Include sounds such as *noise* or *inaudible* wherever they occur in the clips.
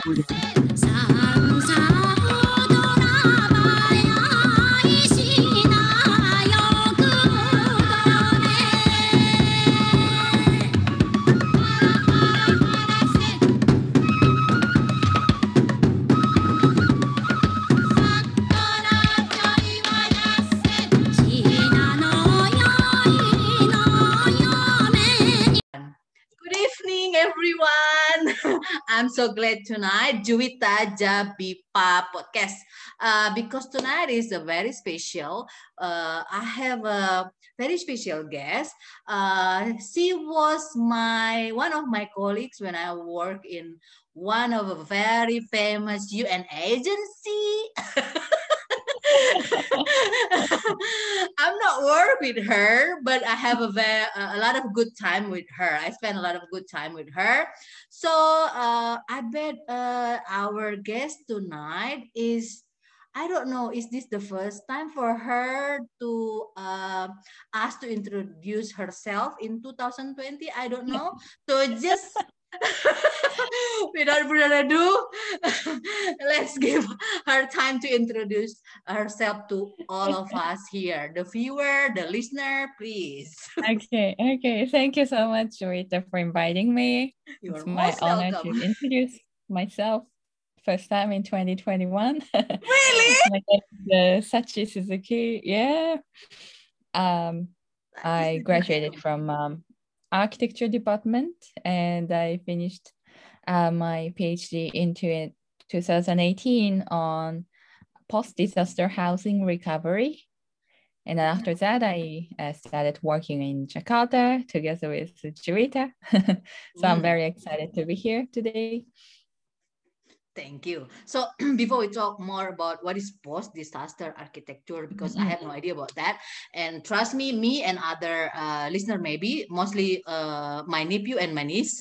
Good so glad tonight, Juwita Jabipa podcast, uh, because tonight is a very special. Uh, I have a very special guest. Uh, she was my one of my colleagues when I work in one of a very famous UN agency. *laughs* I'm not work with her, but I have a very a lot of good time with her. I spend a lot of good time with her. So uh, I bet uh, our guest tonight is I don't know, is this the first time for her to uh, ask to introduce herself in 2020? I don't know. So just *laughs* without further ado, *laughs* let's give her time to introduce herself to all of us here, the viewer, the listener, please. *laughs* okay, okay. Thank you so much, Rita, for inviting me. You're it's my most honor welcome. to introduce myself. First time in 2021. Really? My name is uh, Sachi Suzuki. Yeah. Um, I graduated from um, architecture department and I finished uh, my PhD into it 2018 on post-disaster housing recovery. And then after that, I uh, started working in Jakarta together with Juwita. *laughs* so I'm Mm. very excited to be here today. Thank you. So *clears throat* before we talk more about what is post-disaster architecture, because I have no idea about that, and trust me, me and other uh, listener maybe mostly uh, my nephew and my niece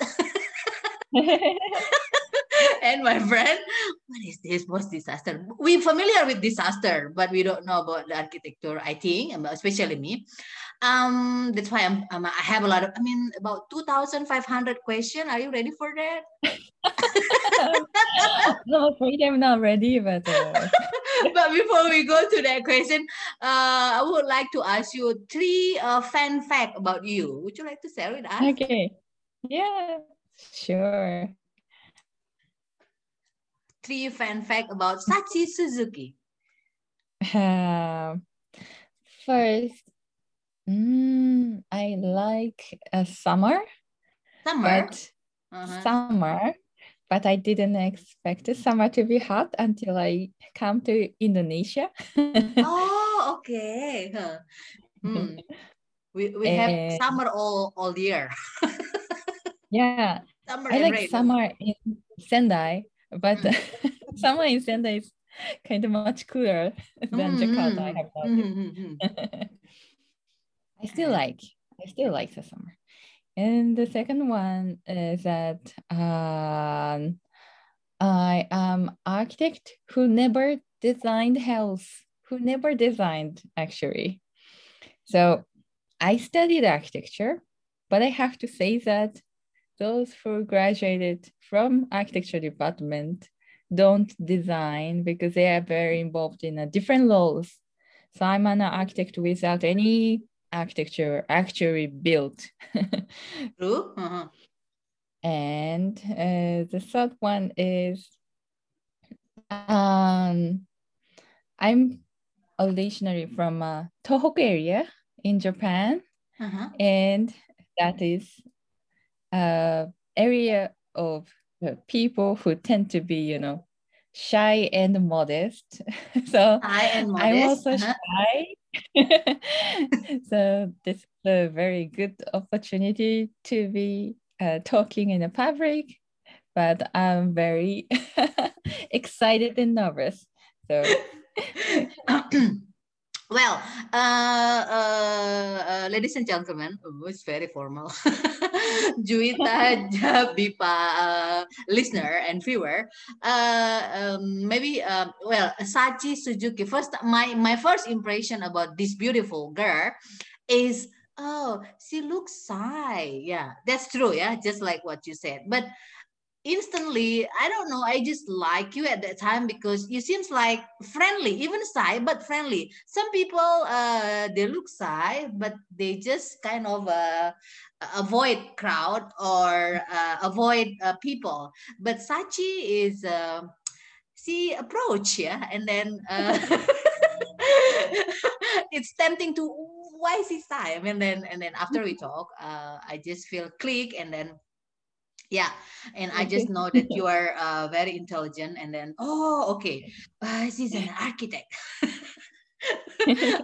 *laughs* and my friend, what is this post-disaster? We're familiar with disaster, but we don't know about the architecture. I think, especially me. Um, that's why I'm, I'm I have a lot of. I mean, about two thousand five hundred question. Are you ready for that? *laughs* no, afraid I'm not ready, but uh, *laughs* but before we go to that question, uh, I would like to ask you three uh, fun fact about you. Would you like to share with us? okay. Yeah, sure. Three fun fact about Sachi Suzuki. *laughs* Um, first, mm, I like uh, summer, Summer. but Uh-huh. summer, but I didn't expect the summer to be hot until I come to Indonesia. *laughs* Oh, okay. Huh. Hmm. We, we have Eh. summer all all year. *laughs* yeah, Summer I like rain. summer in Sendai, but Mm. *laughs* summer in Sendai is kind of much cooler than Jakarta. I have noticed. Mhm, mhm, mhm. I still like I still like the summer. And the second one is that um, I am architect who never designed house, who never designed actually. So I studied architecture, but I have to say that those who graduated from architecture department don't design because they are very involved in a different laws. So I'm an architect without any architecture actually built. *laughs* True. Uh-huh. and uh, the third one is um, I'm originally from uh, Tohoku area in Japan, Uh-huh. and that is uh, area of people who tend to be, you know, shy and modest. *laughs* so I and I'm also uh-huh. shy. *laughs* so this is a very good opportunity to be uh, talking in the public, but I'm very *laughs* excited and nervous. So *laughs* well, uh, uh, uh, ladies and gentlemen, oh, it's very formal. *laughs* Juwita *laughs* Jabipa, uh, listener and viewer, uh, um, maybe, uh, well, Sachi Suzuki. First, my my first impression about this beautiful girl is, oh, she looks shy. Yeah, that's true. Yeah, just like what you said. But instantly i don't know i just like you at that time because you seems like friendly even shy but friendly. Some people uh they look shy but they just kind of uh avoid crowd or uh, avoid uh, people. But sachi is uh, see approach yeah and then uh, *laughs* it's tempting to why is he shy? And then and then after we *laughs* talk uh, i just feel click and then yeah and i just know that you *laughs* are uh, very intelligent and then oh okay uh, she's an *laughs* architect. *laughs*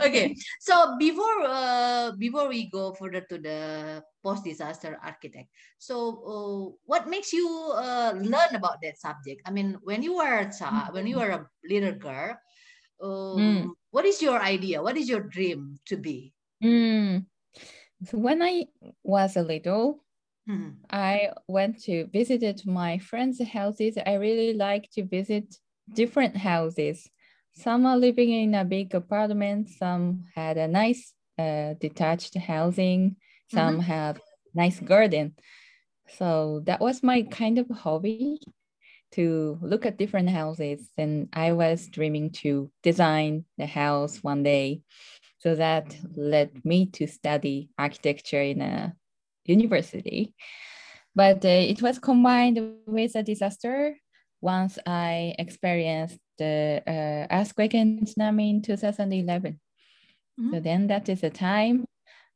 Okay so before uh, before we go further to the post disaster architect so uh, what makes you uh, learn about that subject? I mean when you were a child when you were a little girl um, mm. what is your idea? What is your dream to be? Mm. so when i was a little mm. i went to visited my friends houses i really like to visit different houses some are living in a big apartment, some had a nice uh, detached housing, some mm-hmm. have nice garden. So that was my kind of hobby to look at different houses. And I was dreaming to design the house one day. So that led me to study architecture in a university. But uh, it was combined with a disaster once I experienced the uh, earthquake and tsunami in 2011. Mm-hmm. So then that is the time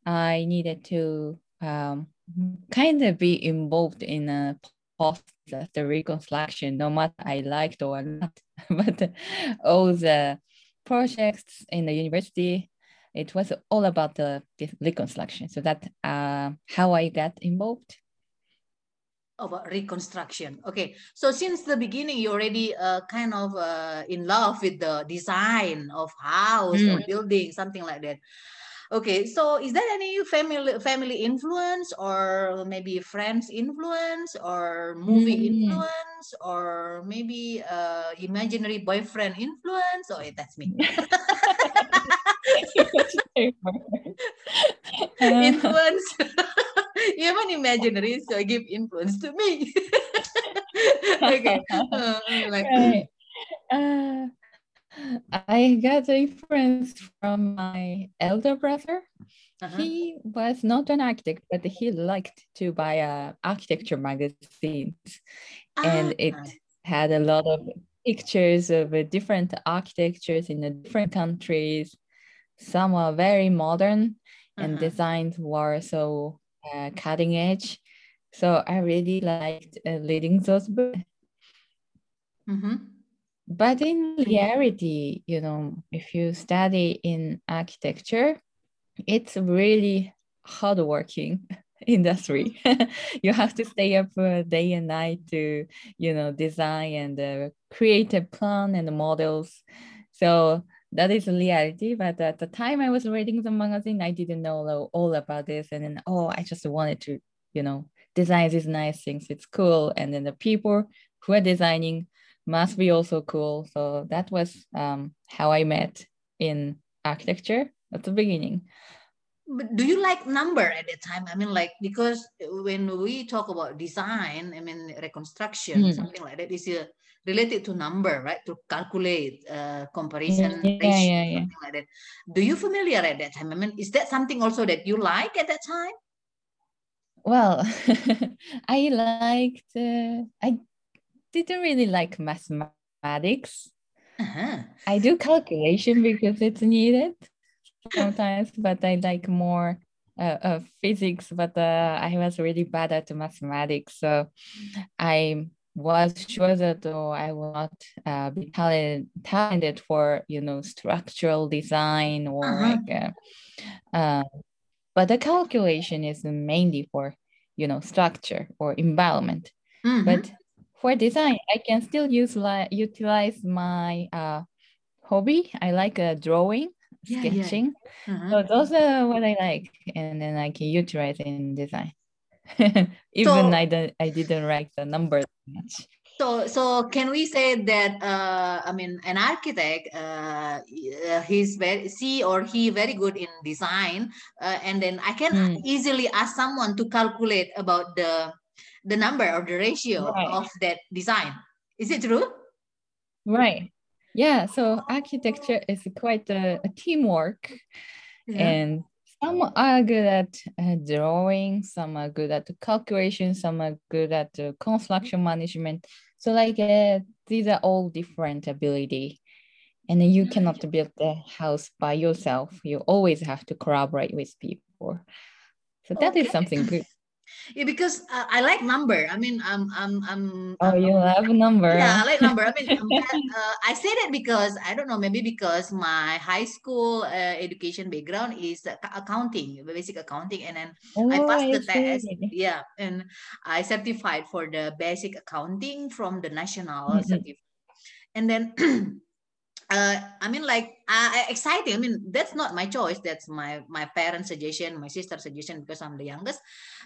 I needed to um, kind of be involved in a post the reconstruction, no matter I liked or not. *laughs* but all the projects in the university, it was all about the reconstruction. So that uh, how I got involved about reconstruction. Okay, so since the beginning, you already uh, kind of uh, in love with the design of house mm. or building, something like that. Okay, so is there any family family influence or maybe friends influence or movie mm. influence or maybe uh, imaginary boyfriend influence? Oh, that's me. *laughs* *laughs* influence *laughs* *laughs* even imaginary so give influence to me. *laughs* Okay. Uh, like right. uh, i got the influence from my elder brother. Uh-huh. he was not an architect but he liked to buy uh, architecture magazines. Ah. and it had a lot of pictures of uh, different architectures in the different countries some are very modern and uh-huh. designs were so uh, cutting edge. So I really liked uh, reading those books. Mm-hmm. But in reality, you know, if you study in architecture, it's really hardworking *laughs* industry. *laughs* you have to stay up uh, day and night to, you know, design and uh, create a plan and models. So that is reality. But at the time I was reading the magazine, I didn't know all about this. And then, oh, I just wanted to, you know, design these nice things. It's cool. And then the people who are designing must be also cool. So that was um, how I met in architecture at the beginning. But do you like number at that time? I mean, like because when we talk about design, I mean reconstruction, mm. something like that is a related to number, right? To calculate uh, comparison yeah, ratio, yeah, yeah. something like that. Do you familiar at that time? I mean, is that something also that you like at that time? Well, *laughs* I liked. Uh, I didn't really like mathematics. Uh-huh. I do calculation because it's needed sometimes, but I like more uh, uh, physics. But uh, I was really bad at mathematics, so I was sure that oh, I will not uh, be talented, talented for you know structural design or uh-huh. like, uh, uh, but the calculation is mainly for you know structure or environment. Mm-hmm. But for design, I can still use like utilize my uh, hobby. I like uh, drawing, yeah, sketching. Yeah. Uh-huh. So those are what I like, and then I can utilize in design. *laughs* Even so, I don't, I didn't write the numbers much. So, so can we say that uh, I mean an architect, uh, he's very see or he very good in design, uh, and then I can mm. easily ask someone to calculate about the the number or the ratio Right. of that design. Is it true? Right. Yeah. So architecture is quite a, a teamwork, Yeah. and some are good at uh, drawing, some are good at calculation, some are good at the construction management. So like uh, these are all different ability, and you cannot build the house by yourself. You always have to collaborate with people. So that is Okay. something good. Yeah, because uh, I like number. I mean, I'm, I'm, I'm. Oh, I'm- you love a number. Yeah, I like number. I mean, *laughs* uh, I say that because I don't know, maybe because my high school uh, education background is accounting, basic accounting, and then I Oh, passed I the test. Yeah, and I certified for the basic accounting from the national Mm-mm. certificate. And then, *clears throat* uh, I mean, like, uh, exciting. I mean, that's not my choice. That's my my parents' suggestion, my sister's suggestion because I'm the youngest.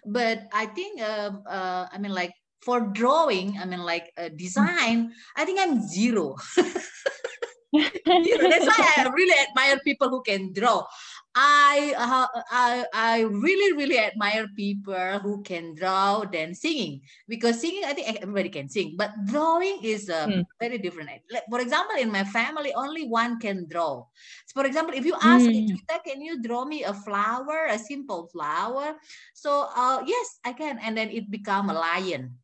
But I think, uh, uh, I mean, like for drawing, I mean, like uh, design, I think I'm zero. *laughs* *laughs* Zero. That's why I really admire people who can draw. I, uh, I I really really admire people who can draw than singing because singing I think everybody can sing but drawing is a Mm. very different. Like, for example, in my family only one can draw. So for example, if you ask me, Mm. Juwita, can you draw me a flower, a simple flower? So uh, yes, I can, and then it become a lion.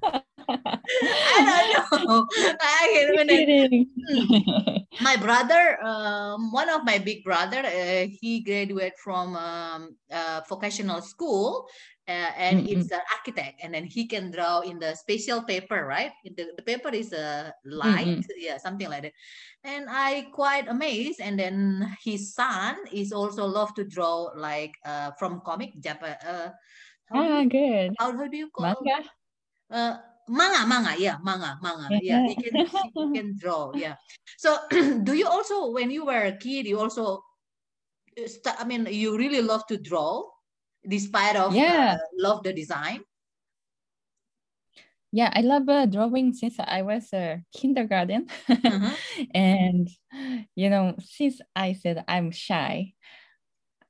*laughs* I don't *laughs* know. I when I- my brother um, one of my big brother uh, he graduated from um, uh, vocational school uh, and Mm-mm. it's an architect and then he can draw in the special paper right the, the paper is a light yeah something like that and i quite amazed and then his son is also love to draw like uh, from comic Japan uh, ah, good. how, how do you call Manga? uh, manga, manga, yeah, manga, manga, yeah. you can *laughs* he can draw, yeah. So, *clears throat* do you also, when you were a kid, you also, uh, I mean, you really love to draw, despite of Yeah. uh, love the design. Yeah, I love uh, drawing since I was a kindergarten. Mhm. *laughs* and you know, since I said I'm shy,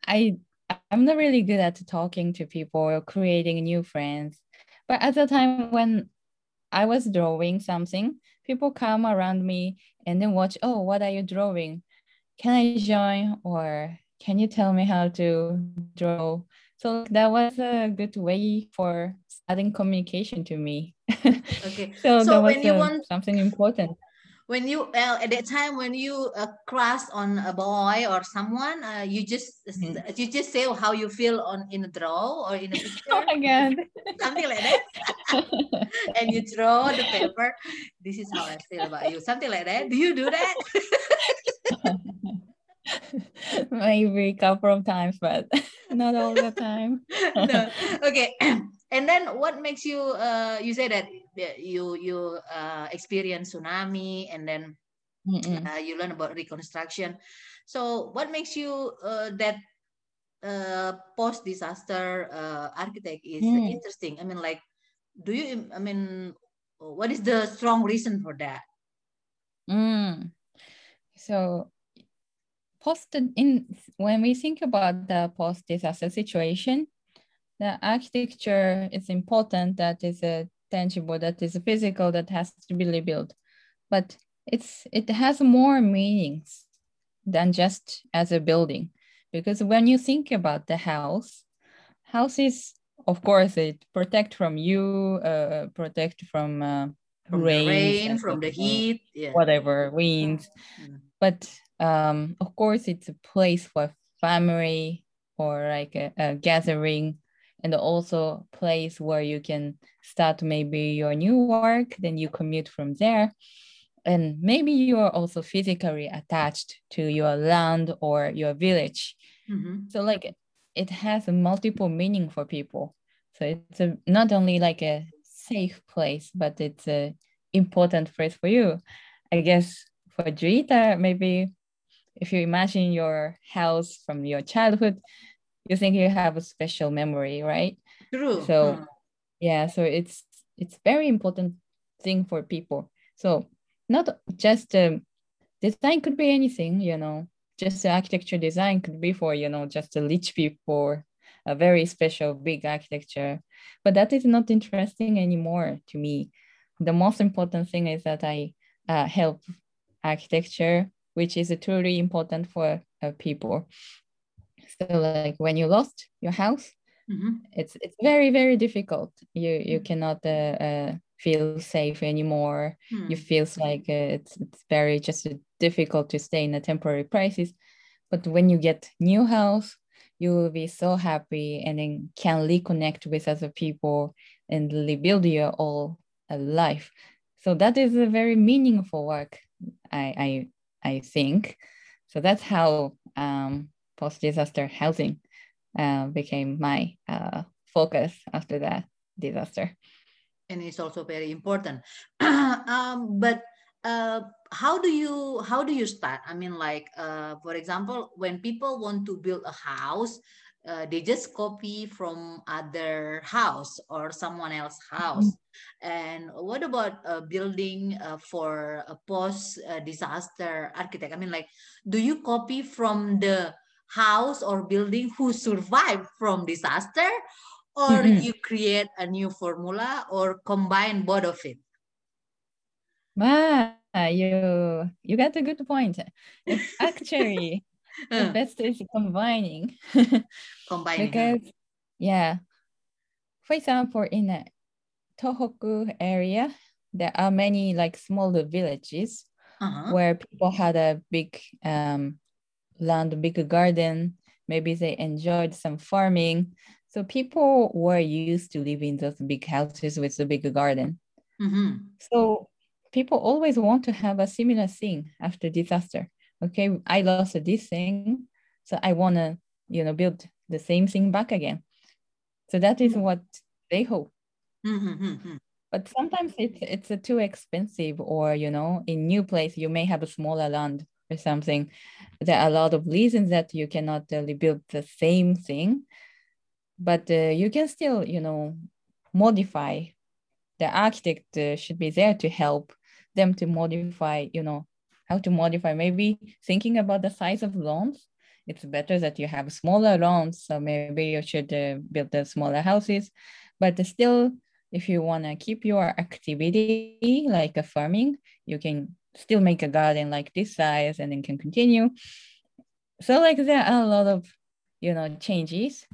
I I'm not really good at talking to people or creating new friends. But at the time when I was drawing something, people come around me and then watch, oh, what are you drawing? Can I join or can you tell me how to draw? So that was a good way for starting communication to me. *laughs* Okay. so, So that was when you want- something important. When you uh, at that time when you uh, crush on a boy or someone, uh, you just Mhm. you just say how you feel on in a draw or in a *laughs* picture, Oh my god. something like that. *laughs* and you draw the paper. This is how I feel about you. Something like that. Do you do that? *laughs* Maybe a couple of times, but not all the time. no. Okay. *clears throat* And then what makes you uh you say that you you uh experience tsunami and then Mm-mm. uh, you learn about reconstruction. So what makes you uh, that uh post disaster uh architect is Mm. interesting? I mean like do you I mean what is the strong reason for that? Mm. So post in when we think about the post disaster situation, the architecture is important that is a tangible, that is physical, that has to be rebuilt. But it's it has more meanings than just as a building. Because when you think about the house, house is of course it protect from you, uh, protect from uh, From rains the rain, from the heat. Yeah. whatever winds Mm. but um of course it's a place for family or like a, a gathering and also place where you can start maybe your new work then you commute from there. And maybe you are also physically attached to your land or your village. Mhm. so like it has multiple meaning for people. So it's a, not only like a safe place but it's a important place for you. I guess for Juita, maybe if you imagine your house from your childhood you think you have a special memory right True. So- Mm. yeah so it's it's very important thing for people so not just um, design could be anything you know just the architecture design could be for you know just the rich people a very special big architecture. But that is not interesting anymore to me. The most important thing is that I uh, help architecture, which is truly important for uh, people. So like when you lost your house, mm-hmm. it's it's very very difficult. You you cannot uh, uh feel safe anymore. Mm. You feels like uh, it's it's very just difficult to stay in a temporary crisis. But when you get new house, you will be so happy and then can reconnect with other people and rebuild your whole uh, life. So that is a very meaningful work, I I, I think. So that's how um, post-disaster housing uh, became my uh, focus after that disaster. And it's also very important. *clears throat* um, but uh, how do you how do you start i mean like uh, for example when people want to build a house uh, they just copy from other house or someone else house mm-hmm. and what about uh, building uh, for a post uh, disaster architect i mean like do you copy from the house or building who survived from disaster or mm-hmm. you create a new formula or combine both of it Wow, you you got a good point. It's *laughs* actually the best is combining. *laughs* combining. because yeah, for example, in a Tohoku area, there are many like smaller villages uh-huh. where people had a big um, land, big garden. Maybe they enjoyed some farming. So people were used to living in those big houses with the big garden. Mm-hmm. So people always want to have a similar thing after disaster. Okay, I lost this thing, so I want to, you know, build the same thing back again. So that is what they hope. Mm-hmm. But sometimes it's it's too expensive, or you know, in new place you may have a smaller land or something. There are a lot of reasons that you cannot uh, rebuild the same thing, but uh, you can still, you know, modify. The architect uh, should be there to help them to modify, you know, how to modify, maybe thinking about the size of loans It's better that you have smaller loans So maybe you should uh, build the smaller houses, but still, if you want to keep your activity like a farming, you can still make a garden like this size and then can continue. So like there are a lot of, you know, changes,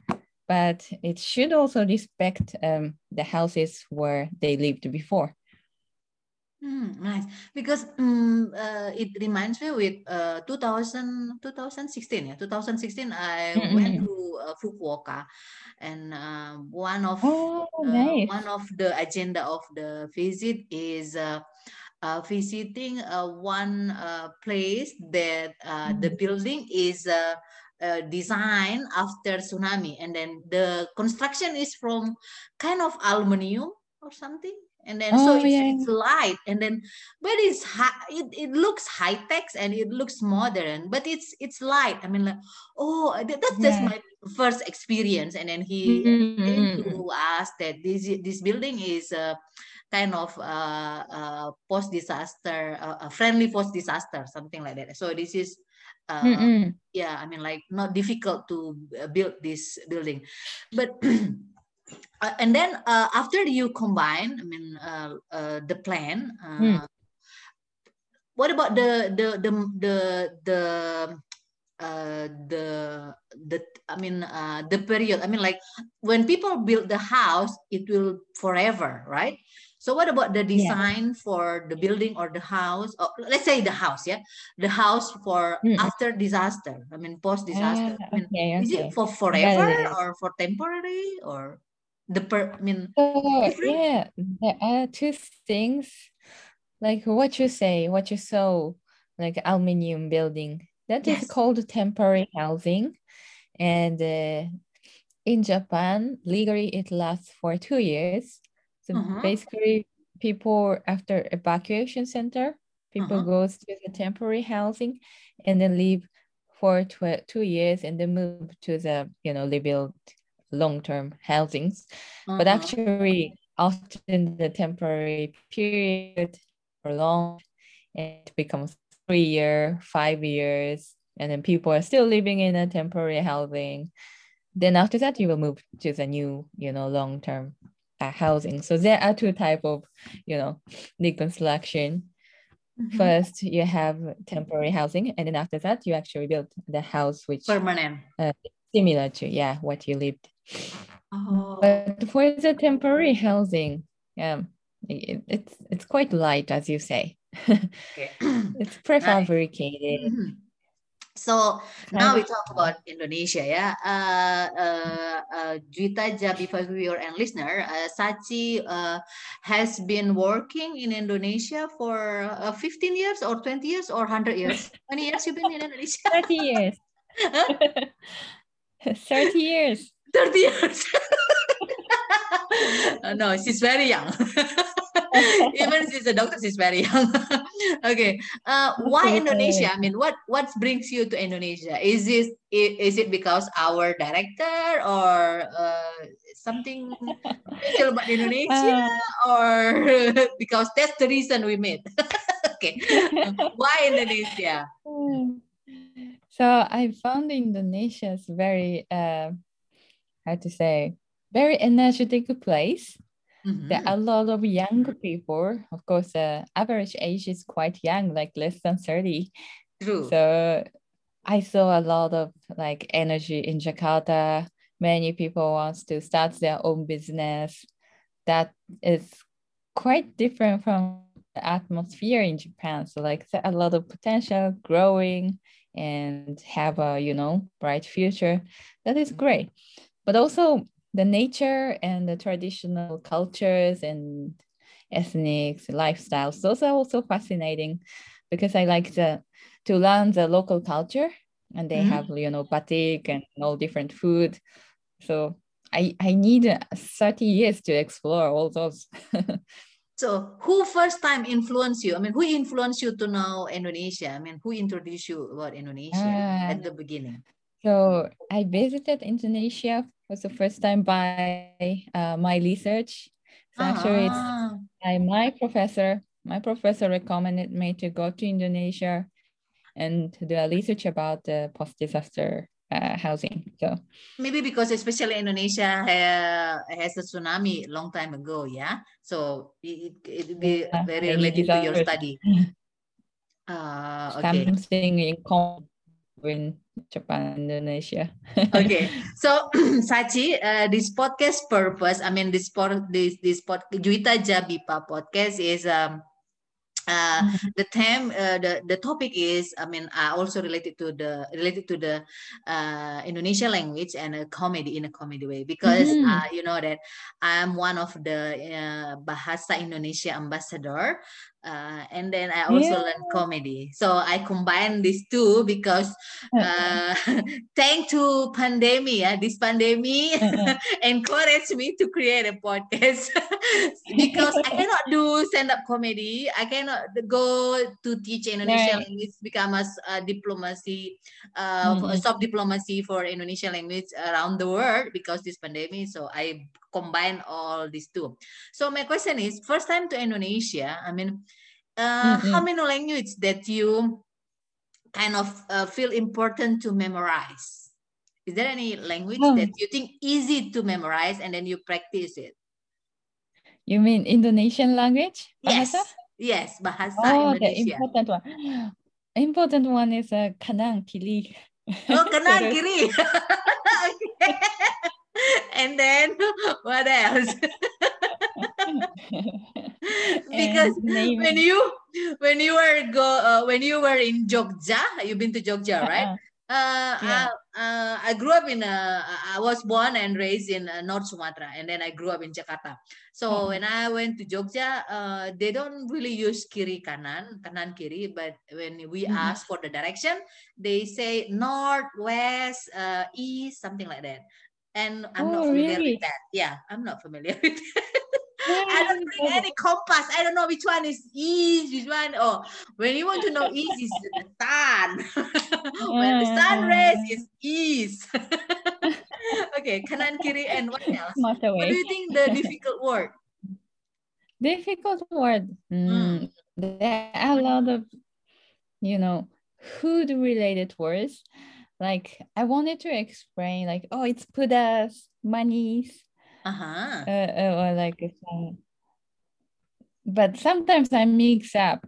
but it should also respect um, the houses where they lived before. Hmm, nice. Because um, uh, it reminds me with uh, 2000, 2016, yeah, 2016, I mm-hmm. went to uh, Fukuoka, and uh, one of oh, uh, nice. one of the agenda of the visit is uh, uh, visiting uh, one uh, place that uh, mm-hmm. the building is uh, uh, designed after tsunami, and then the construction is from kind of aluminium or something and then oh, so it's, yeah. it's light and then but it's high, it, it looks high tech and it looks modern but it's it's light i mean like oh that, that's yeah. just my first experience and then he mm-hmm. came to us that this this building is a kind of uh, uh post disaster uh, a friendly post disaster something like that so this is uh, mm-hmm. yeah i mean like not difficult to uh, build this building but *clears throat* uh, and then uh, after you combine, I mean, uh, uh the plan. Hmm. What about the the the the the uh, the the I mean uh, the period. I mean, like when people build the house, it will forever, right? So what about the design yeah. for the building or the house? Or let's say the house, yeah, the house for mm. after disaster. I mean, post disaster. Uh, I mean, okay, okay. is it for forever or for temporary or? the per I mean yeah there are two things like what you say what you saw like aluminium building that yes. is called temporary housing and uh, in Japan legally it lasts for two years so uh-huh. basically people after evacuation center people uh-huh. goes to the temporary housing and then leave for tw- two years and then move to the you know rebuilt long-term housings, uh-huh. but actually often the temporary period long, it becomes three year, five years, and then people are still living in a temporary housing. then after that you will move to the new you know long-term uh, housing so there are two type of you know deconstruction mm-hmm. first you have temporary housing and then after that you actually build the house which permanent uh, similar to yeah what you lived oh. but for the temporary housing yeah it, it's it's quite light as you say *laughs* okay. it's prefabricated mm-hmm. So now we talk about Indonesia ya. Uh, uh, uh, Juita Jabi viewer and listener, uh, Sachi uh, has been working in Indonesia for uh, 15 years or 20 years or 100 years. *laughs* How many years you've been in Indonesia? 30 years. *laughs* *laughs* 30 years. 30 years. no, she's very young. *laughs* Even she's a doctor, she's very young. *laughs* okay. Uh, why Indonesia? I mean, what what brings you to Indonesia? Is this is it because our director or uh, something special about Indonesia uh, or *laughs* because that's the reason we met? okay. why Indonesia? So I found Indonesia is very uh, how to say very energetic place Mm-hmm. There are a lot of young people. Of course, the average age is quite young, like less than 30. True. So I saw a lot of like energy in Jakarta. Many people wants to start their own business. That is quite different from the atmosphere in Japan. So like a lot of potential growing and have a you know bright future. That is great. But also the nature and the traditional cultures and ethnic lifestyles. Those are also fascinating because i like the to learn the local culture and they mm-hmm. have you know batik and all different food. So i i need 30 years to explore all those. *laughs* So who first time influenced you? I mean who influenced you to know indonesia? I mean who introduced you about indonesia uh, at the beginning? so i visited indonesia was the first time by uh, my research. So actually, it's ah. by my professor. My professor recommended me to go to Indonesia and do a research about the post-disaster uh, housing. So maybe because especially Indonesia uh, has a tsunami long time ago, yeah. So it it be yeah, very related to your study. Uh, *laughs* okay. Something in common Japan, Indonesia. okay, *laughs* so *clears throat* Sachi, uh, this podcast purpose, I mean, this pod, this this pod, Juita Jabipa podcast is um uh, mm-hmm. the theme uh, the the topic is i mean uh, also related to the related to the uh, indonesia language and a comedy in a comedy way because mm-hmm. uh, you know that i'm one of the uh, bahasa indonesia ambassador uh, and then I also yeah. learn comedy. So I combine these two because uh, *laughs* thanks to pandemic, yeah, this pandemic uh-huh. *laughs* encouraged me to create a podcast *laughs* because I cannot do stand-up comedy. I cannot go to teach Indonesian right. language, become a, a diplomacy, uh, mm-hmm. soft diplomacy for Indonesian language around the world because this pandemic. So I combine all these two. So my question is, first time to Indonesia, I mean, uh, mm-hmm. how many language that you kind of uh, feel important to memorize? Is there any language oh. that you think easy to memorize and then you practice it? You mean Indonesian language? Bahasa? Yes, yes, bahasa oh, Indonesia. the important one. *gasps* Important one is uh, kanan kiri. Oh, kanan *laughs* kiri. *laughs* and then *laughs* what else? *laughs* *laughs* because when you when you were go uh, when you were in Jogja, you've been to Jogja, right? Uh-uh. Uh, yeah. I, uh, I grew up in a, I was born and raised in uh, North Sumatra, and then I grew up in Jakarta. So oh. when I went to Jogja, uh, they don't really use kiri kanan, kanan kiri, but when we mm-hmm. ask for the direction, they say north, west, uh, east, something like that and I'm oh, not familiar really? with that. Yeah, I'm not familiar *laughs* with that. I don't bring any compass. I don't know which one is east, which one. Oh, when you want to know east is the sun. *laughs* when the sun rays is east. *laughs* okay, kanan kiri and what else? What do you think the difficult word? Difficult word. Mm. Mm. There are a lot of, you know, food related words like I wanted to explain like oh it's pudas manis Uh-huh. uh, uh, or like but sometimes I mix up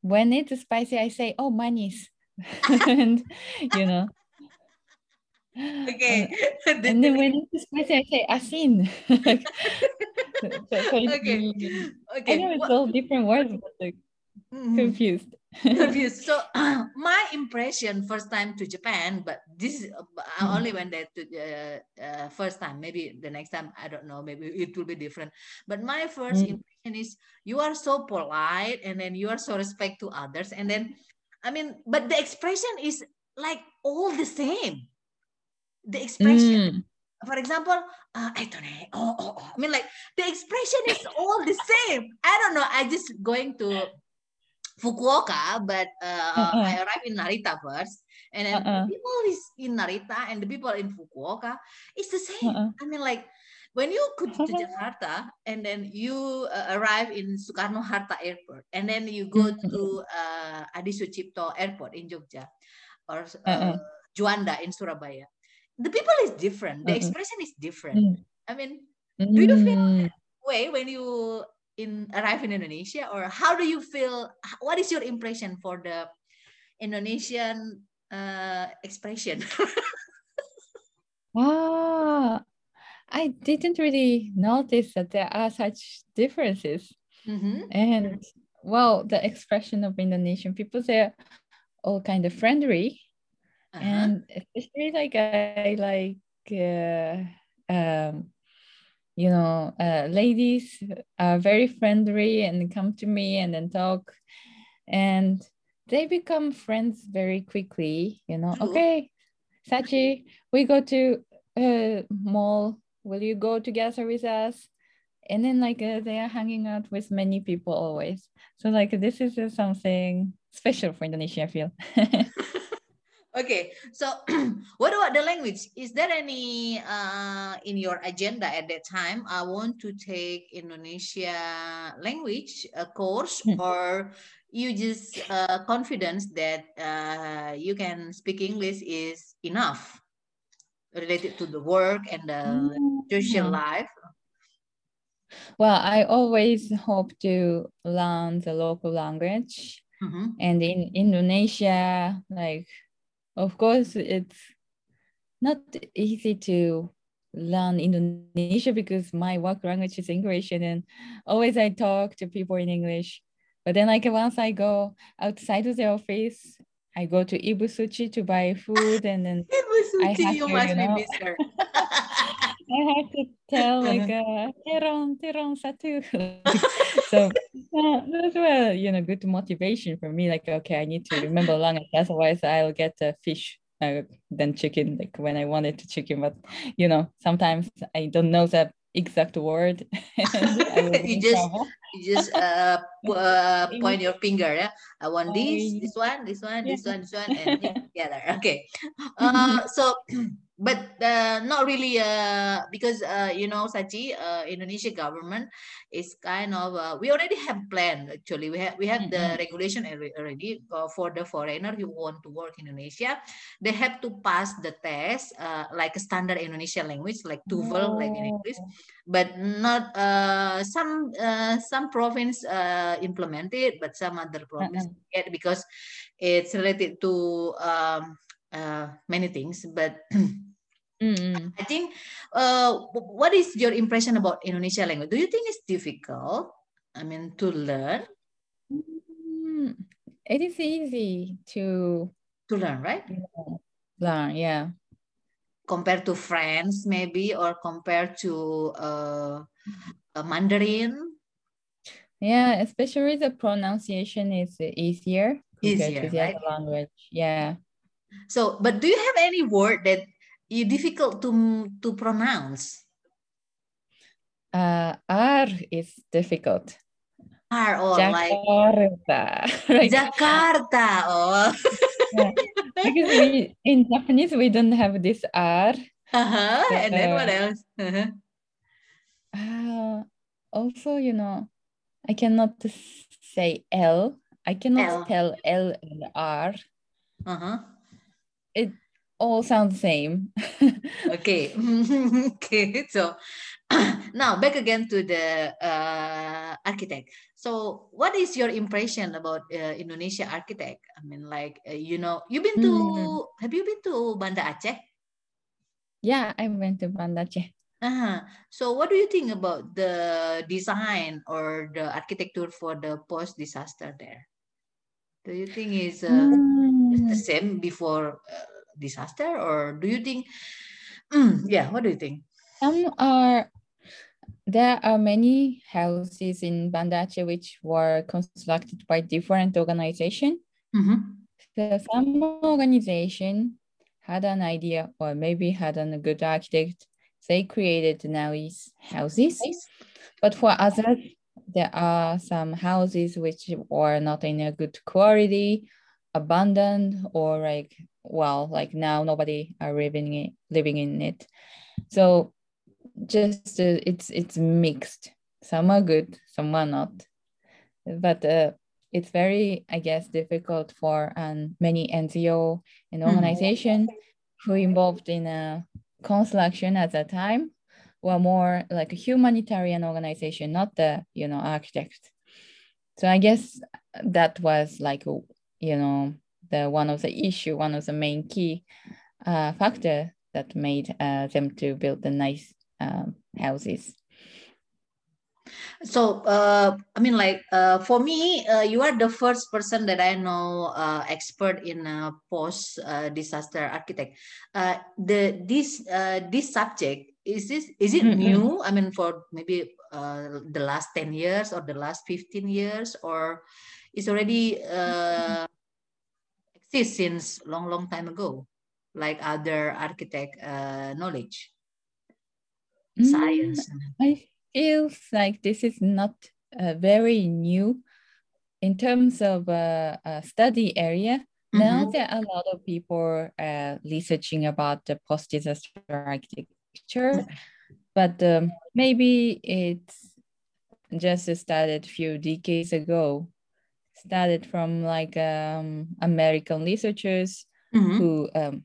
when it's spicy I say oh manis *laughs* and you know Okay. Uh, *laughs* and then when it's spicy I say asin *laughs* so, so it's Okay. I know it's what- all different words but like Mhm. confused *laughs* So *clears throat* my impression first time to Japan, but this is uh, I only went there to uh, uh, first time. Maybe the next time I don't know. Maybe it will be different. But my first Mm. impression is you are so polite, and then you are so respect to others, and then I mean, but the expression is like all the same. The expression Mm. for example, uh, oh, oh, oh. I mean, like the expression is all the same. I don't know. I just going to Fukuoka, but uh, Uh-uh. I arrived in Narita first, and then Uh-uh. the people is in Narita and the people in Fukuoka, it's the same. Uh-uh. I mean, like when you go to Jakarta and then you uh, arrive in Soekarno Hatta Airport, and then you go to uh, Adi Sucipto Airport in Jogja, or uh. Juanda in Surabaya. The people is different. The expression is different. Mm. I mean, Do you feel way when you in arrive in Indonesia, or how do you feel? What is your impression for the Indonesian uh, expression? Ah, I didn't really notice that there are such differences. Mhm. And well, the expression of Indonesian people, they're all kind of friendly. Uh-huh. And especially like I like, uh, um, you know, uh, ladies are very friendly and come to me and then talk. And they become friends very quickly, you know. True. Okay, Sachi, we go to uh, mall. Will you go together with us? And then like uh, they are hanging out with many people always. So like this is uh, something special for Indonesia, I feel. *laughs* Okay, so *clears throat* what about the language? Is there any uh, in your agenda at that time? I want to take Indonesia language a course, Hmm. or you just uh, confidence that uh, you can speak English is enough related to the work and the social Mm. life. Well, I always hope to learn the local language. Mhm. And in Indonesia, like, of course, it's not easy to learn Indonesia because my work language is English. And then always I talk to people in English. But then, like, once I go outside of the office, I go to Ibu Suchi to buy food. And then *laughs* Ibu I have you to, must you be know. her. *laughs* I have to tell like uh, terong terong satu. *laughs* so *laughs* uh, that's well, you know, good motivation for me. Like, okay, I need to remember language, otherwise I'll get a fish uh, than chicken. Like when I wanted to chicken, but you know, sometimes I don't know the exact word. *laughs* and I will be You just- trouble. you just uh, uh, point your finger yeah i want this this one this one this one this one and together okay uh, so *clears throat* but uh, not really uh, because uh, you know sachi uh, indonesia government is kind of uh, we already have plan actually we have we have the Mm-mm. regulation already for the foreigner who want to work in indonesia they have to pass the test uh, like a standard indonesian language like TOEFL like in english Oh. but not uh, some uh, some province uh, implement it, but some other province get because it's related to um, uh, many things. But *clears throat* Mm-mm. I think, uh, what is your impression about Indonesia language? Do you think it's difficult? I mean, to learn, Mm, It is easy to to learn, right? know, learn, yeah. Compared to French, maybe, or compared to uh, uh, Mandarin. Yeah, especially the pronunciation is easier Easier, to the right? other language. Yeah. So, but do you have any word that you difficult to to pronounce? Uh, R is difficult. R or like Jakarta. *laughs* like, Jakarta. Oh, because we in Japanese we don't have this R. uh-huh. and then what Uh, else? Uh-huh. Uh, also, you know, I cannot say L. I cannot L. tell L and R. Uh-huh. All sounds the same. *laughs* okay. *laughs* okay. So *clears throat* now back again to the uh, architect. So what is your impression about uh, Indonesia architect? I mean, like, uh, you know, you've been to, mm. have you been to Banda Aceh? Yeah, I went to Banda Aceh. Uh-huh. So what do you think about the design or the architecture for the post-disaster there? Do you think is uh, mm. The same before uh, disaster or do you think, mm, yeah, what do you think? Some are, there are many houses in Banda Aceh which were constructed by different organization. Mm-hmm. So some organization had an idea or maybe had a good architect they created nice houses. But for others, there are some houses which were not in a good quality, abandoned, or like well, like now nobody are living it, living in it. So just uh, it's it's mixed. Some are good, some are not. But uh, it's very, I guess, difficult for um, many NGO and hmm. organization mm-hmm. who involved in a construction at that time were more like a humanitarian organization, not the, you know, architect. So I guess that was like, you know, the one of the issue, one of the main key uh, factor that made uh, them to build the nice um, houses. So, uh, I mean, like uh, for me, uh, you are the first person that I know uh, expert in uh, post uh, disaster architect. Uh, the this uh, this subject is this is it mm-hmm. new? I mean, for maybe uh, the last ten years or the last fifteen years, or it's already uh, exists since long long time ago, like other architect uh, knowledge, mm, science. I feel like this is not uh, very new in terms of uh, a study area. Mm-hmm. Now there are a lot of people uh, researching about the post-disaster architecture, but um, maybe it's just started a few decades ago. Started from like um, American researchers mm-hmm. who um,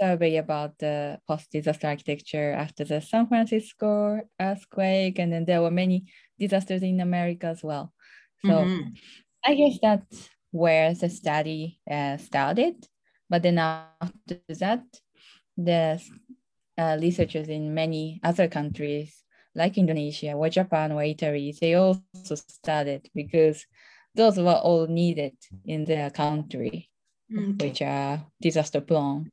survey about the post-disaster architecture after the San Francisco earthquake, and then there were many disasters in America as well. So mm-hmm. I guess that's where the study uh, started. But then after that, the uh, researchers in many other countries like Indonesia or Japan or Italy, they also started because those were all needed in their country, okay. which are disaster prone.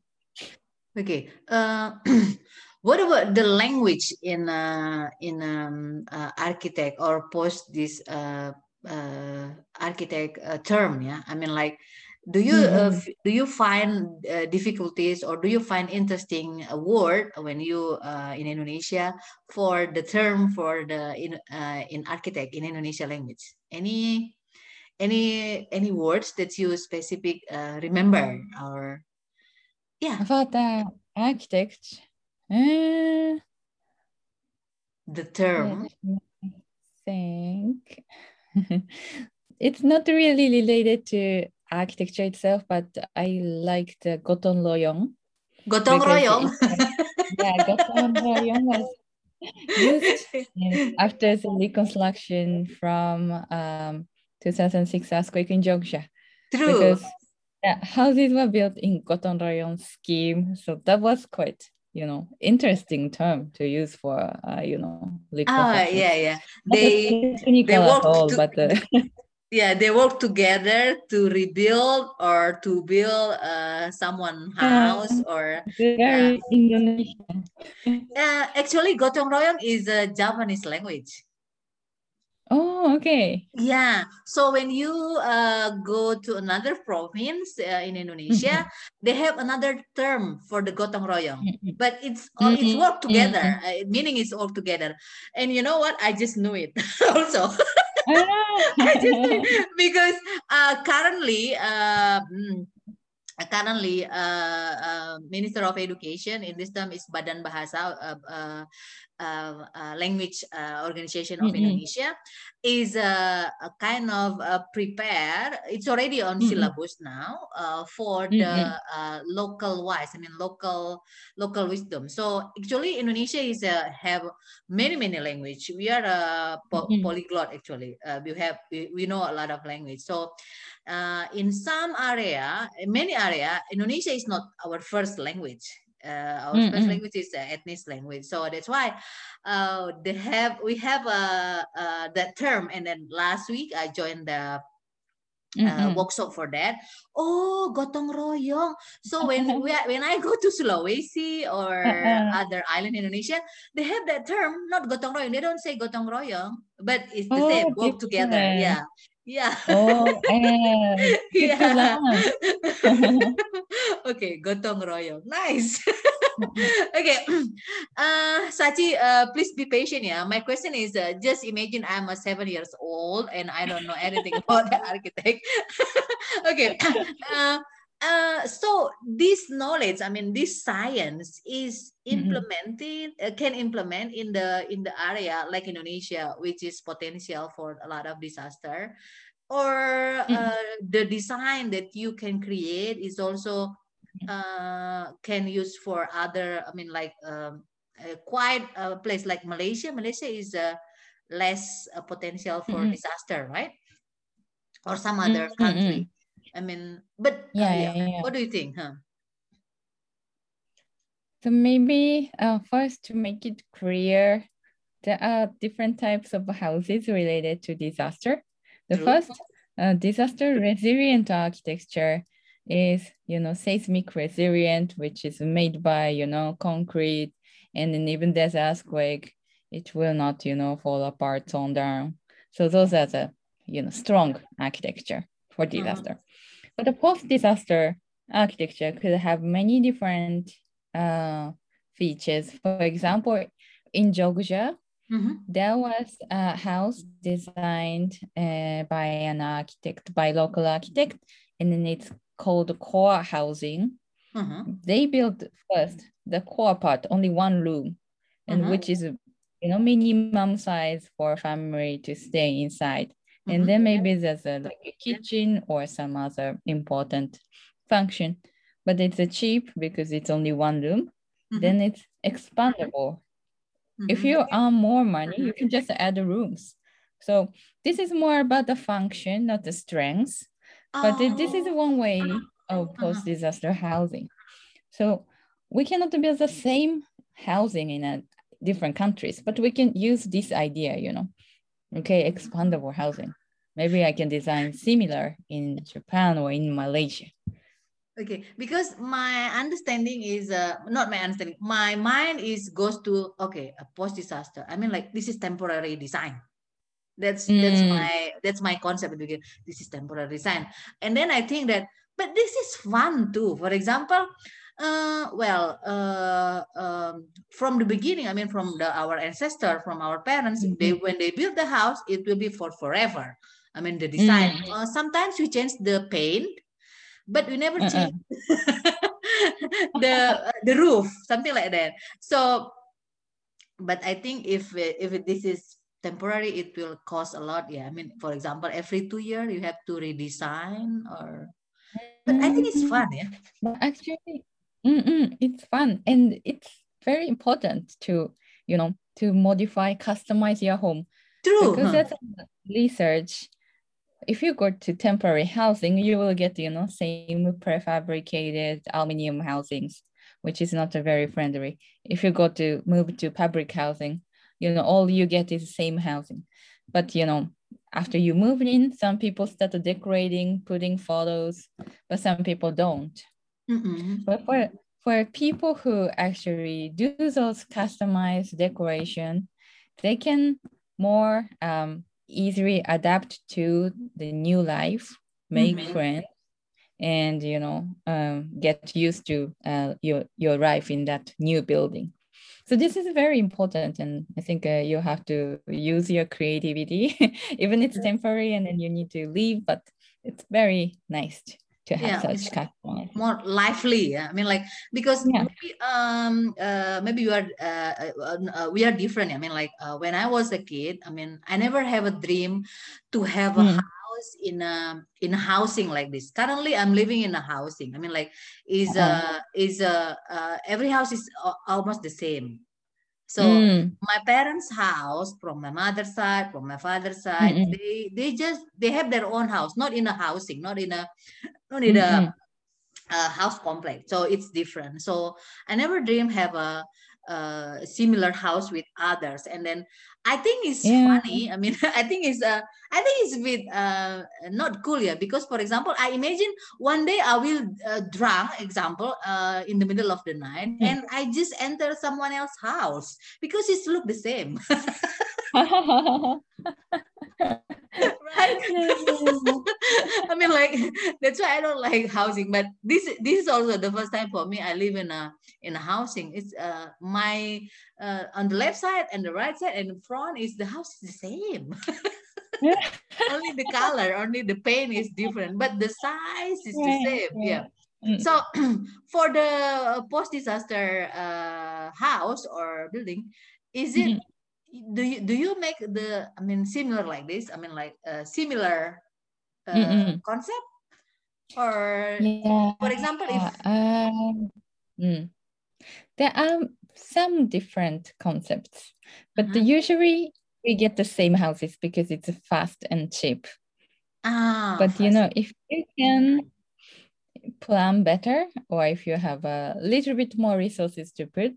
Okay. Uh, *clears throat* what about the language in uh, in um, uh, architect or post this uh, uh, architect uh, term? Yeah, I mean, like, do you mm-hmm. do you find difficulties or do you find interesting a word when you in Indonesia for the term for the in in architect in Indonesia language? Any any any words that you specific remember or yeah. About the architect. Uh, the term. I think *laughs* it's not really related to architecture itself, but I like the gotong royong. Gotong royong. yeah, gotong *laughs* royong was used after the reconstruction from um, 2006 earthquake in Jogja. True. Because yeah, houses were built in Gotong Royong scheme, so that was quite you know interesting term to use for uh, you know ah yeah yeah they they work all, to, but uh, *laughs* yeah they work together to rebuild or to build uh someone house yeah, or very uh, Indonesian. uh, actually Gotong Royong is a Javanese language Oh, okay. Yeah. So when you uh, go to another province uh, in Indonesia, mm-hmm. they have another term for the gotong royong, mm-hmm. but it's uh, it's mm-hmm. work together. Uh, meaning it's all together. And you know what? I just knew it *laughs* also. I *laughs* just because uh, currently. Uh, mm, currently uh, Minister of Education in this term is Badan Bahasa language uh, organization of Mm-mm. Indonesia is a, a kind of uh, prepare. It's already on Mm-mm. syllabus now uh, for the Mm-mm. uh, local wise. I mean local local wisdom. So actually, Indonesia is uh, have many many language. We are a po- Mhm. polyglot actually. Uh, we have we, we know a lot of language. So uh, in some area, in many area, Indonesia is not our first language. Uh, our first Mm-mm. language is uh, ethnic language, so that's why uh, they have we have uh, uh, that term. And then last week I joined the uh, Mm-mm. workshop for that. Oh, gotong royong. So when *laughs* we when I go to Sulawesi or *laughs* other island in Indonesia, they have that term, not gotong royong. They don't say gotong royong, but it's the Oh, same. Work together. Yeah, yeah, Oh, eh, *laughs* to yeah. *laughs* okay, gotong royong. Nice. *laughs* okay, *clears throat* uh, Sachi, uh, please be patient. Yeah, my question is uh, just imagine I'm a seven years old and I don't know anything about the architect. okay, *clears throat* uh, uh, so this knowledge, I mean, this science is Mhm. implemented, uh, can implement in the in the area like Indonesia, which is potential for a lot of disaster, or Mhm. uh, the design that you can create is also uh, can use for other i mean like um, a quite a place like malaysia malaysia is uh, less uh, potential for Mhm. disaster right or some other Mm-mm. country i mean but uh, Yeah, yeah, yeah, yeah. what do you think huh So maybe uh, first to make it clear, there are different types of houses related to disaster. The True. first, uh, disaster resilient architecture is, you know, seismic resilient, which is made by, you know, concrete, and then even there's earthquake, it will not, you know, fall apart, torn down. So those are the, you know, strong architecture for Mhm. disaster. But the post-disaster architecture could have many different uh, features. For example, in Jogja, Mhm. there was a house designed uh, by an architect, by local architect, and then it's called core housing. Mhm. They built first the core part, only one room, and Mhm. which is you know minimum size for a family to stay inside. And Mhm. then maybe there's a like a kitchen or some other important function, but it's a cheap because it's only one room. Mhm. Then it's expandable. If Mhm. you earn more money, you can just add the rooms. So this is more about the function, not the strengths. But thi- this is Oh. one way of post-disaster housing. So we cannot build the same housing in a different countries, but we can use this idea, you know, okay, expandable housing. Maybe I can design similar in Japan or in Malaysia. Okay, because my understanding is uh, not my understanding. My mind is goes to okay, a post disaster. I mean, like this is temporary design. That's that's Mm. my that's my concept. This is temporary design, and then I think that, but this is fun too. For example, uh, well, uh, um, from the beginning, I mean, from the our ancestor, from our parents, they when they build the house, it will be for forever. I mean, the design. Uh, sometimes we change the paint, but we never change *laughs* the uh, the roof, something like that. So, but I think if if this is temporary, it will cost a lot. Yeah, I mean, for example, every two year you have to redesign or. But I think it's Mhm. fun, yeah. But actually, mm-mm, it's fun and it's very important to, you know, to modify, customize your home True. because huh? that's research. If you go to temporary housing, you will get, you know, same prefabricated aluminum housings, which is not very friendly. If you go to move to public housing, you know, all you get is same housing. But you know, after you move in, some people start decorating, putting photos, but some people don't. Mm-mm. But for for people who actually do those customized decoration, they can more um, easily adapt to the new life, make Mhm. friends, and you know um, get used to uh, your your life in that new building. So this is very important, and I think uh, you have to use your creativity, *laughs* even it's temporary, and then you need to leave. But it's very nice to, have Yeah, such it's customization. more lively. yeah. I mean, like because Yeah. maybe um uh maybe you are uh, uh, uh, we are different. I mean, like uh, when I was a kid, I mean, I never have a dream to have a Mm. house in a in a housing like this. Currently, I'm living in a housing. I mean, like is uh is uh, uh every house is almost the same. So Mm, my parents' house from my mother's side, from my father's side, mm, mm, they they just they have their own house, not in a housing, not in a not in mm, a uh, house complex. So it's different. So I never dream have a, a similar house with others. And then I think it's Yeah. funny. I mean, *laughs* I think it's uh, I think it's a bit uh, not cool yeah. Because for example, I imagine one day I will uh, drunk, example, uh, in the middle of the night, Mm. and I just enter someone else's house because it's look the same, *laughs* *laughs* *laughs* right? *laughs* I mean, like that's why I don't like housing. But this this is also the first time for me. I live in a in a housing. It's uh my uh on the left side and the right side and the front is the house is the same. *laughs* only the color, only the paint is different, but the size is the same. Yeah. Mm. So *clears throat* for the post disaster uh house or building, is it? Do you do you make the I mean similar like this? I mean like uh, similar uh, Mm-mm. concept or Yeah. for example if Um, mm. There are some different concepts, but the, Uh-huh. usually we get the same houses because it's fast and cheap. ah But you know, if you can plan better, or if you have a little bit more resources to put,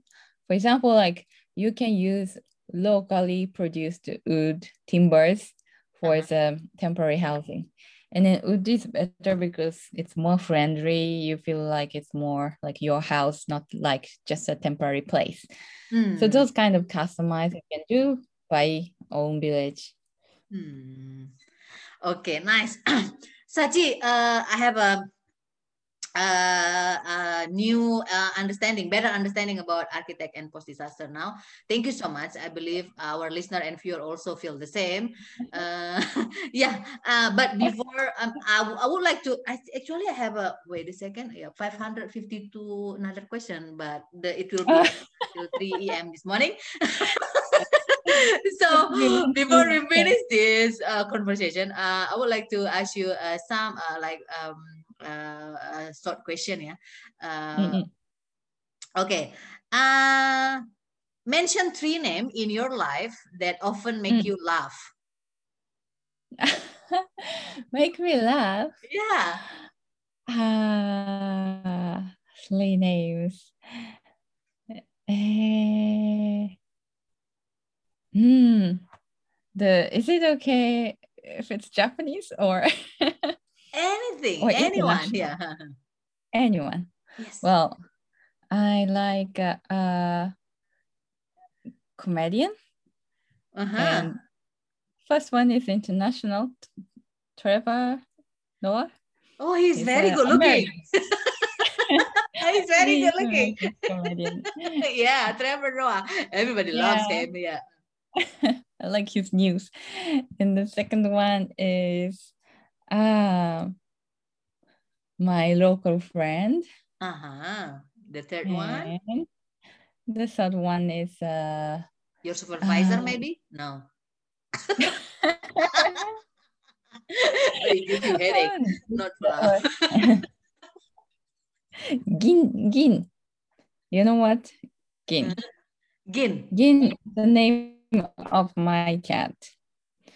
for example, like you can use locally produced wood timbers for Uh-huh. the temporary housing. And then wood is better because it's more friendly. You feel like it's more like your house, not like just a temporary place. So Hmm, those kind of customize you can do by own village. hmm. okay nice *clears throat* Sachi uh, I have a uh, uh, new uh, understanding, better understanding about architect and post disaster now. Thank you so much. I believe our listener and viewer also feel the same. *laughs* Uh, *laughs* yeah, uh, but before um, I, I would like to. I actually I have a wait a second. Yeah, five hundred fifty two another question, but the it will be till *laughs* three a.m. this morning. so before we finish this uh, conversation, uh, I would like to ask you uh, some uh, like um, uh, uh, short question. Yeah. Uh, Mm-mm. okay. Uh, mention three names in your life that often make Mm. you laugh. *laughs* Make me laugh. Yeah. Ah, three names. Eh, hmm. The is it okay if it's Japanese or *laughs* Anything. Or anyone. Yeah. anyone? yes. Well, I like a, a comedian, uh-huh. and first one is international. Trevor Noah. oh, he's, He's very a good looking. *laughs* he's very He's good looking. Comedian. *laughs* yeah, Trevor Noah. Everybody loves him. Yeah. *laughs* I like his news. And the second one is uh, my local friend. Uh-huh. The third one, the third one is uh, your supervisor, Uh, maybe? No. *laughs* it gives you headache. Not. *laughs* *laughs* Gin. Gin. You know what? Gin. Gin. Gin is the name of my cat.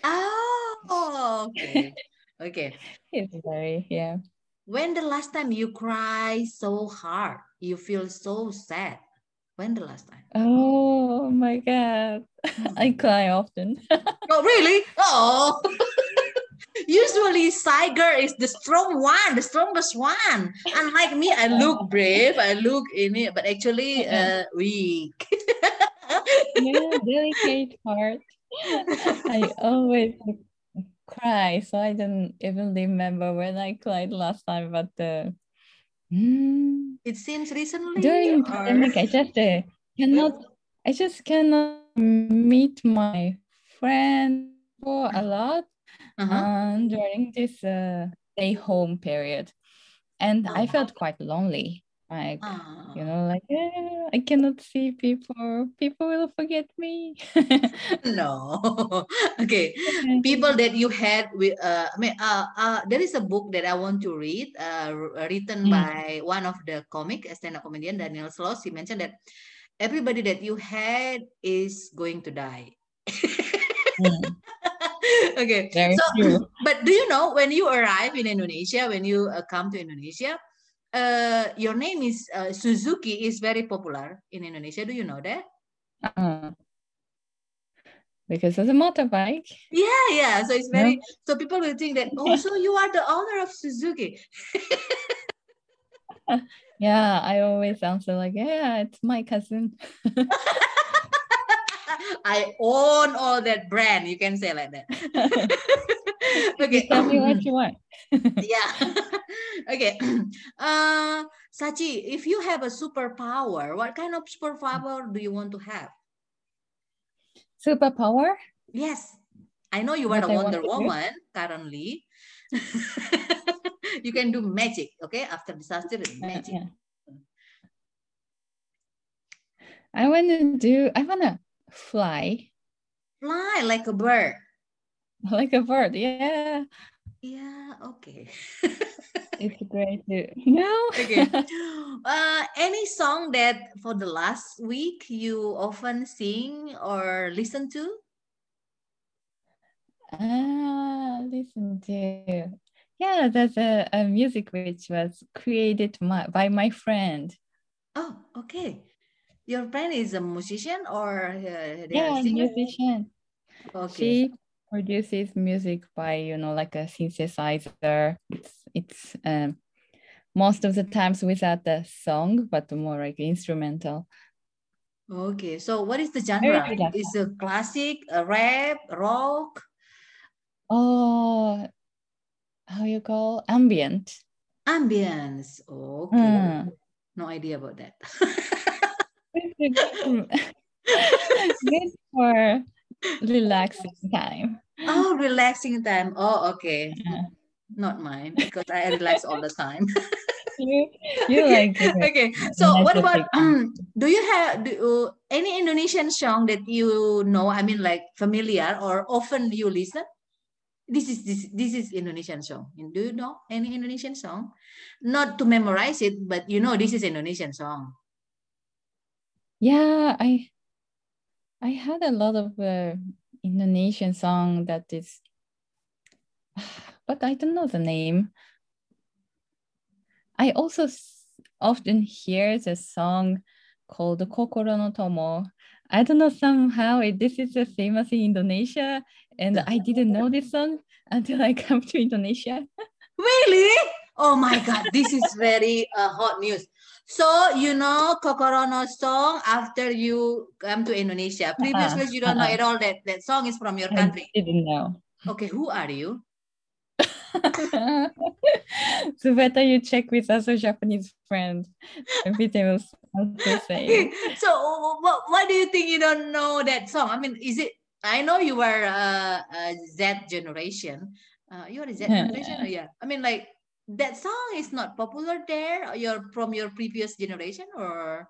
Oh, okay. Okay. It's very, yeah. When the last time you cry so hard, you feel so sad? When the last time? Oh my God. *laughs* I cry often. *laughs* Oh, really? Oh. *laughs* Usually, Tiger is the strong one, the strongest one. Unlike me, I look brave, I look in it, but actually uh, weak. yeah, delicate heart. I always cry, so I don't even remember when I cried last time. But uh, mm, it seems recently. during or- pandemic, I just uh, cannot. I just cannot meet my friend for a lot Uh-huh. um, during this uh, stay home period. and I Oh. felt quite lonely. Like Ah. you know, like "Eh, I cannot see people. People will forget me. *laughs* no. *laughs* okay. People that you had with uh, I mean, uh, uh, there is a book that I want to read, uh, written Mm. by one of the comic, stand-up comedian, Daniel Sloss. He mentioned that everybody that you had is going to die. Mm, *laughs* okay. Very so, true. but do you know when you arrive in Indonesia, when you uh, come to Indonesia, uh, your name is uh, Suzuki is very popular in Indonesia. Do you know that? Uh, because of a motorbike. Yeah, yeah. So it's No. very so people will think that oh, so you are the owner of Suzuki. *laughs* Yeah, I always answer like, yeah, it's my cousin. *laughs* *laughs* I own all that brand. You can say like that. *laughs* okay. Tell me what you want. *laughs* yeah. okay. *clears throat* Uh, Sachi, if you have a superpower, what kind of superpower do you want to have? Superpower? Yes. I know you are What I Wonder to do? Woman currently. you can do magic, okay? After disaster, Uh, magic. yeah. I want to do, I want to fly Fly like a bird. *laughs* like a bird. Yeah, Yeah, okay. *laughs* it's great to no. okay. *laughs* Uh, any song that for the last week you often sing or listen to? Ah, listen to. Yeah, there's a, a music which was created my, by my friend. Oh, okay. Your friend is a musician or uh, Yeah, musician. Okay. She produces music by, you know, like a synthesizer. It's it's um most of the times without the song, but more like instrumental. Okay. So what is the genre? Is a classic, a rap, rock? Oh, how you call ambient? Ambience. Okay. Hmm. No idea about that. *laughs* Good for relaxing time. oh, relaxing time. Oh, okay. Yeah. Not mine because I relax all the time. *laughs* You, you like it. *laughs* okay. So what about energetic. do you have do, uh, any Indonesian song that you know? I mean, like familiar or often you listen? This is this this is Indonesian song. Do you know any Indonesian song? Not to memorize it, but you know this is Indonesian song. Yeah, I I had a lot of uh, Indonesian song that is, *sighs* but I don't know the name. I also often hear the song called Kokoro no Tomo. I don't know somehow it, this is famous in Indonesia, and I didn't know this song *laughs* until I come to Indonesia. Really? Oh my God, this is very uh, hot news. So you know Kokorono song after you come to Indonesia. Previously you don't know uh-uh. at all that that song is from your I country. didn't know. Okay, who are you? *laughs* so better you check with us, a Japanese friend. Maybe they will say. so what, what do you think you don't know that song? I mean, is it? I know you are uh, a Z generation. Uh, you are a Z *laughs* generation, or yeah. I mean, like that song is not popular there. Or you're from your previous generation, or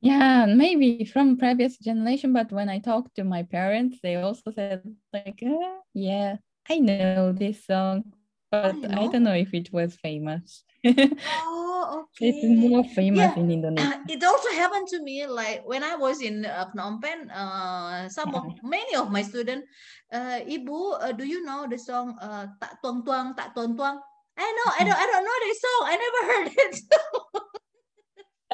Yeah, maybe from previous generation, but when I talked to my parents, they also said like, "Uh, yeah, I know this song, but you I don't know if it was famous. oh, *laughs* okay. It's more famous Yeah. in Indonesia. it also happened to me like when I was in uh, Phnom Penh. Uh, some of many of my students, uh, Ibu, uh, do you know the song uh, Tak Tuang Tuang Tak Tuang Tuang? I know, I don't, I don't know this song. I never heard it. *laughs*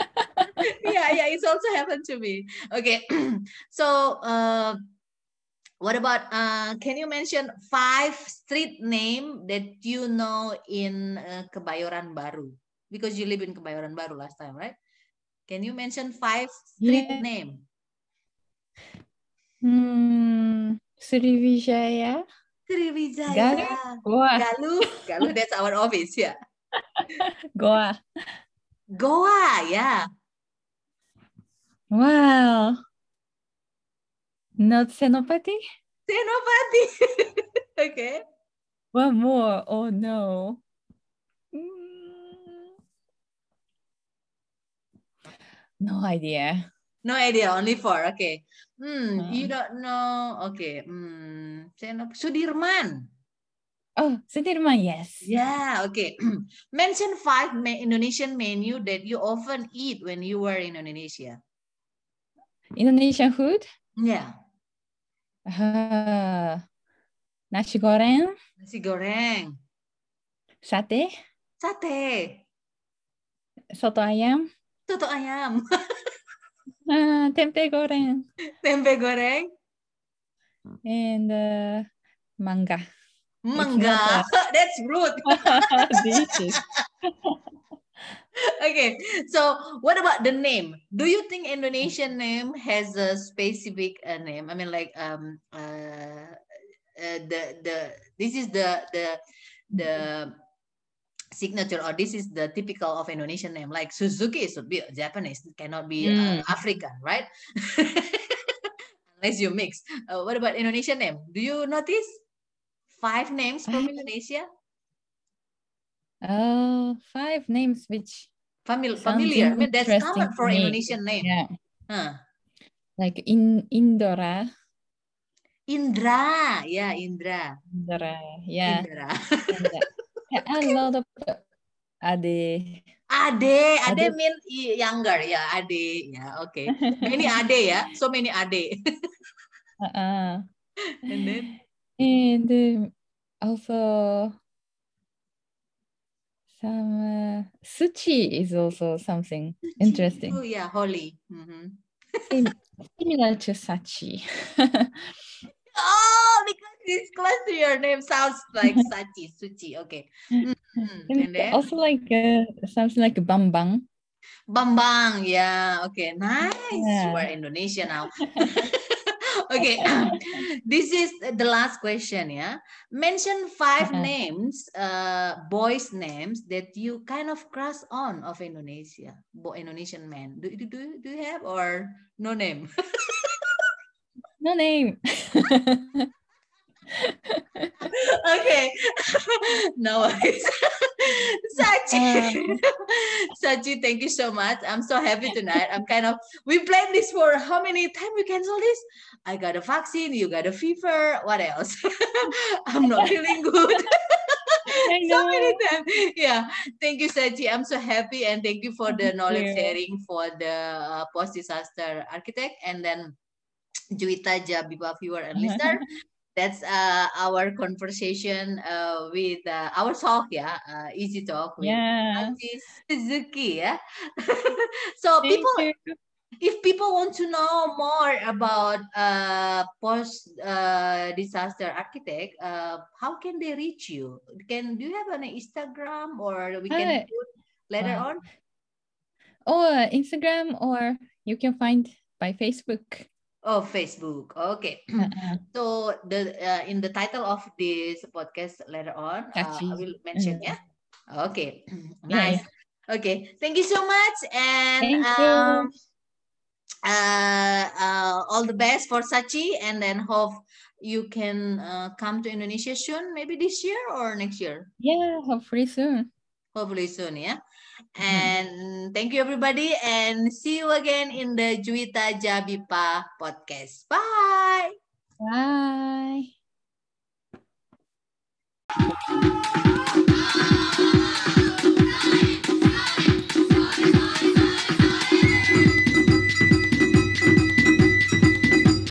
*laughs* yeah, yeah, it's also happened to me. Okay, *clears throat* so uh, what about uh, can you mention five street name that you know in uh, Kebayoran Baru? Because you live in Kebayoran Baru last time, right? Can you mention five street Yeah. name? Hmm, Sriwijaya, Sriwijaya. Galuh. Goa. Galuh. Galuh, that's our office, yeah. *laughs* Goa. Goa, yeah. Wow. Not Senopati? Senopati. *laughs* okay. One more. Oh, no. Mm. No idea. No idea, only four. Okay. Hmm, Uh. you don't know. Okay. Hmm, Sudirman. Oh, Sudirman, yes. Yeah, okay. *clears throat* Mention five Indonesian menu that you often eat when you were in Indonesia. Indonesian food? Yeah. Uh, nasi goreng, Nasi goreng, sate, sate, soto ayam, soto ayam, *laughs* uh, tempe goreng, tempe goreng, and uh, mangga. mangga. *laughs* That's rude. *laughs* *laughs* Okay, so what about the name? Do you think Indonesian name has a specific uh, name? I mean, like um uh, uh the the this is the the the signature or this is the typical of Indonesian name. Like Suzuki should be Japanese, cannot be uh, Mm. African, right? *laughs* Unless you mix. Uh, what about Indonesian name? Do you notice five names from Indonesia? Oh, five names which Famil- familiar. I mean, that's common for me. Indonesian name. yeah, Huh. like in Indora, Indra, yeah, Indra. Indra, yeah, Indra. And, uh, yeah, a lot of uh, Ade. Ade, Ade Ade. mean younger, yeah, Ade, yeah, okay. Many Ade, yeah, so many Ade. Uh-uh. And then? And um, also some uh, sushi is also something interesting. Oh yeah, Holy. Mhm. Similar to sachi. *laughs* Oh, because close to your name, sounds like *laughs* Sachi, Suchi. Okay. And then also like uh, something like bambang. Bambang, yeah, okay, nice. You Yeah. are Indonesia now. *laughs* *laughs* okay, *coughs* this is the last question. Yeah, mention five Uh-uh. names, uh, boys' names that you kind of crush on of Indonesia, Bo Indonesian men. Do, do, do, do you have or no name? No name. Okay, *laughs* no worries. *laughs* Sachi, Sachi, thank you so much. I'm so happy tonight. I'm kind of, we played this for how many times we cancel this? I got a vaccine, you got a fever, what else? *laughs* I'm not feeling good. I so many times. Yeah, thank you, Sachi. I'm so happy and thank you for the knowledge sharing for the uh, post-disaster architect and then Juwita Jabiba viewer and listener. That's uh, our conversation uh, with uh, our talk, yeah, uh, easy talk with Yeah. Suzuki, yeah. *laughs* so Thank people, you. if people want to know more about uh, post uh, disaster architect, uh, how can they reach you? Can do you have an Instagram or we can Uh, put later uh, on? Or Instagram, or you can find by Facebook. Oh, Facebook. Okay. *clears throat* So the uh, in the title of this podcast later on, uh, I will mention. Mm. Yeah. Okay. *clears throat* Yeah, nice. Okay. Thank you so much, and um, uh, uh, all the best for Sachi, and then hope you can uh, come to Indonesia soon, maybe this year or next year. Yeah, hopefully soon. Hopefully soon, yeah. Hmm. And thank you everybody and see you again in the Juwita Jabipa podcast. Bye. Bye.